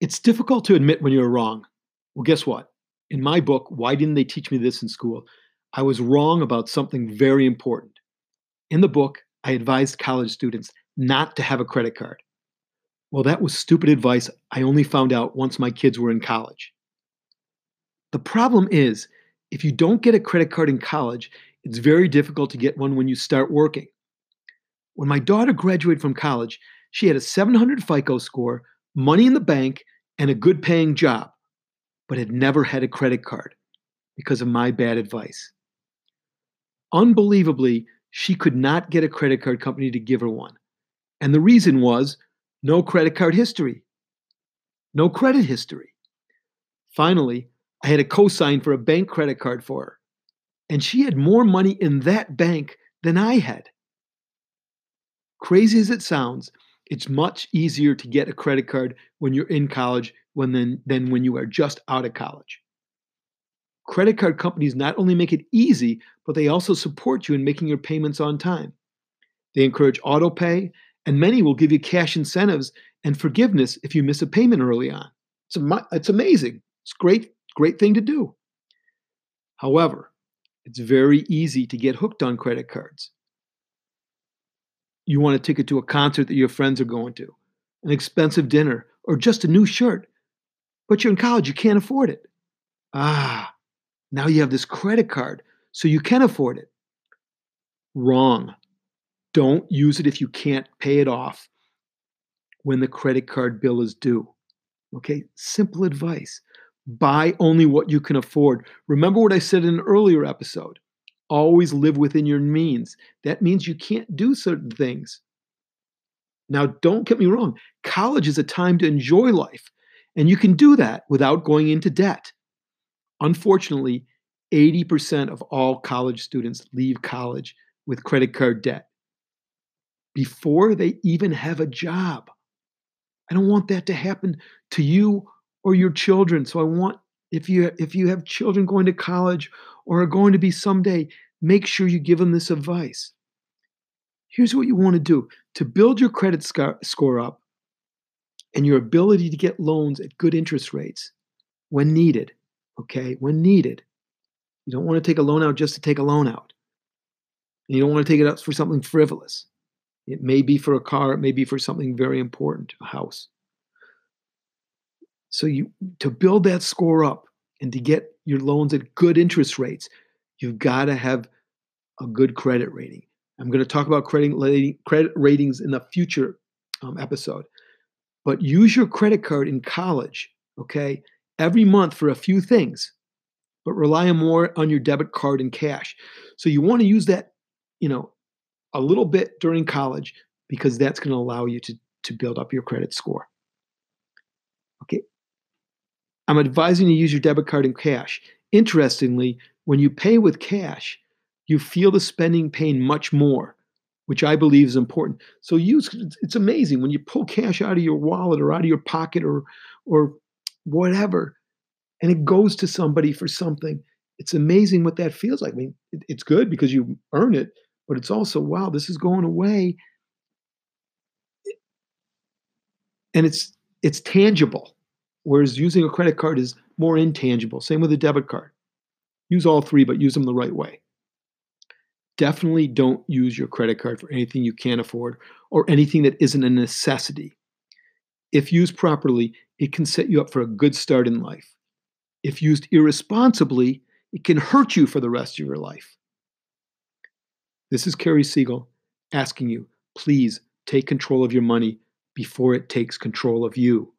It's difficult to admit when you're wrong. Well, guess what? In my book, Why Didn't They Teach Me This in School? I was wrong about something very important. In the book, I advised college students not to have a credit card. Well, that was stupid advice I only found out once my kids were in college. The problem is, if you don't get a credit card in college, it's very difficult to get one when you start working. When my daughter graduated from college, she had a 700 FICO score, money in the bank, and a good paying job, but had never had a credit card because of my bad advice. Unbelievably, she could not get a credit card company to give her one. And the reason was no credit card history, no credit history. Finally, I had a cosign for a bank credit card for her, and she had more money in that bank than I had. Crazy as it sounds, it's much easier to get a credit card when you're in college when than, than when you are just out of college. Credit card companies not only make it easy, but they also support you in making your payments on time. They encourage auto pay, and many will give you cash incentives and forgiveness if you miss a payment early on. It's, am- it's amazing. It's great, great thing to do. However, it's very easy to get hooked on credit cards you want a ticket to a concert that your friends are going to, an expensive dinner, or just a new shirt. But you're in college, you can't afford it. Ah, now you have this credit card, so you can afford it. Wrong. Don't use it if you can't pay it off when the credit card bill is due. Okay, simple advice. Buy only what you can afford. Remember what I said in an earlier episode always live within your means. That means you can't do certain things. Now, don't get me wrong, college is a time to enjoy life, and you can do that without going into debt. Unfortunately, 80% of all college students leave college with credit card debt before they even have a job. I don't want that to happen to you or your children. So I want if you if you have children going to college or are going to be someday, make sure you give them this advice. Here's what you want to do to build your credit score up and your ability to get loans at good interest rates when needed. Okay, when needed. You don't want to take a loan out just to take a loan out. You don't want to take it out for something frivolous. It may be for a car, it may be for something very important, a house. So you to build that score up and to get your loans at good interest rates, you've got to have a good credit rating. I'm going to talk about credit, ratings in the future um, episode. But use your credit card in college, okay, every month for a few things, but rely more on your debit card and cash. So you want to use that, you know, a little bit during college because that's going to allow you to, to build up your credit score. Okay. I'm advising you to use your debit card and cash. Interestingly, when you pay with cash, you feel the spending pain much more, which I believe is important. So use it's amazing when you pull cash out of your wallet or out of your pocket or or whatever, and it goes to somebody for something. It's amazing what that feels like. I mean, it, it's good because you earn it, but it's also wow, this is going away, and it's it's tangible. Whereas using a credit card is more intangible. Same with a debit card. Use all three, but use them the right way definitely don't use your credit card for anything you can't afford or anything that isn't a necessity. If used properly, it can set you up for a good start in life. If used irresponsibly, it can hurt you for the rest of your life. This is Cary Siegel asking you, please take control of your money before it takes control of you.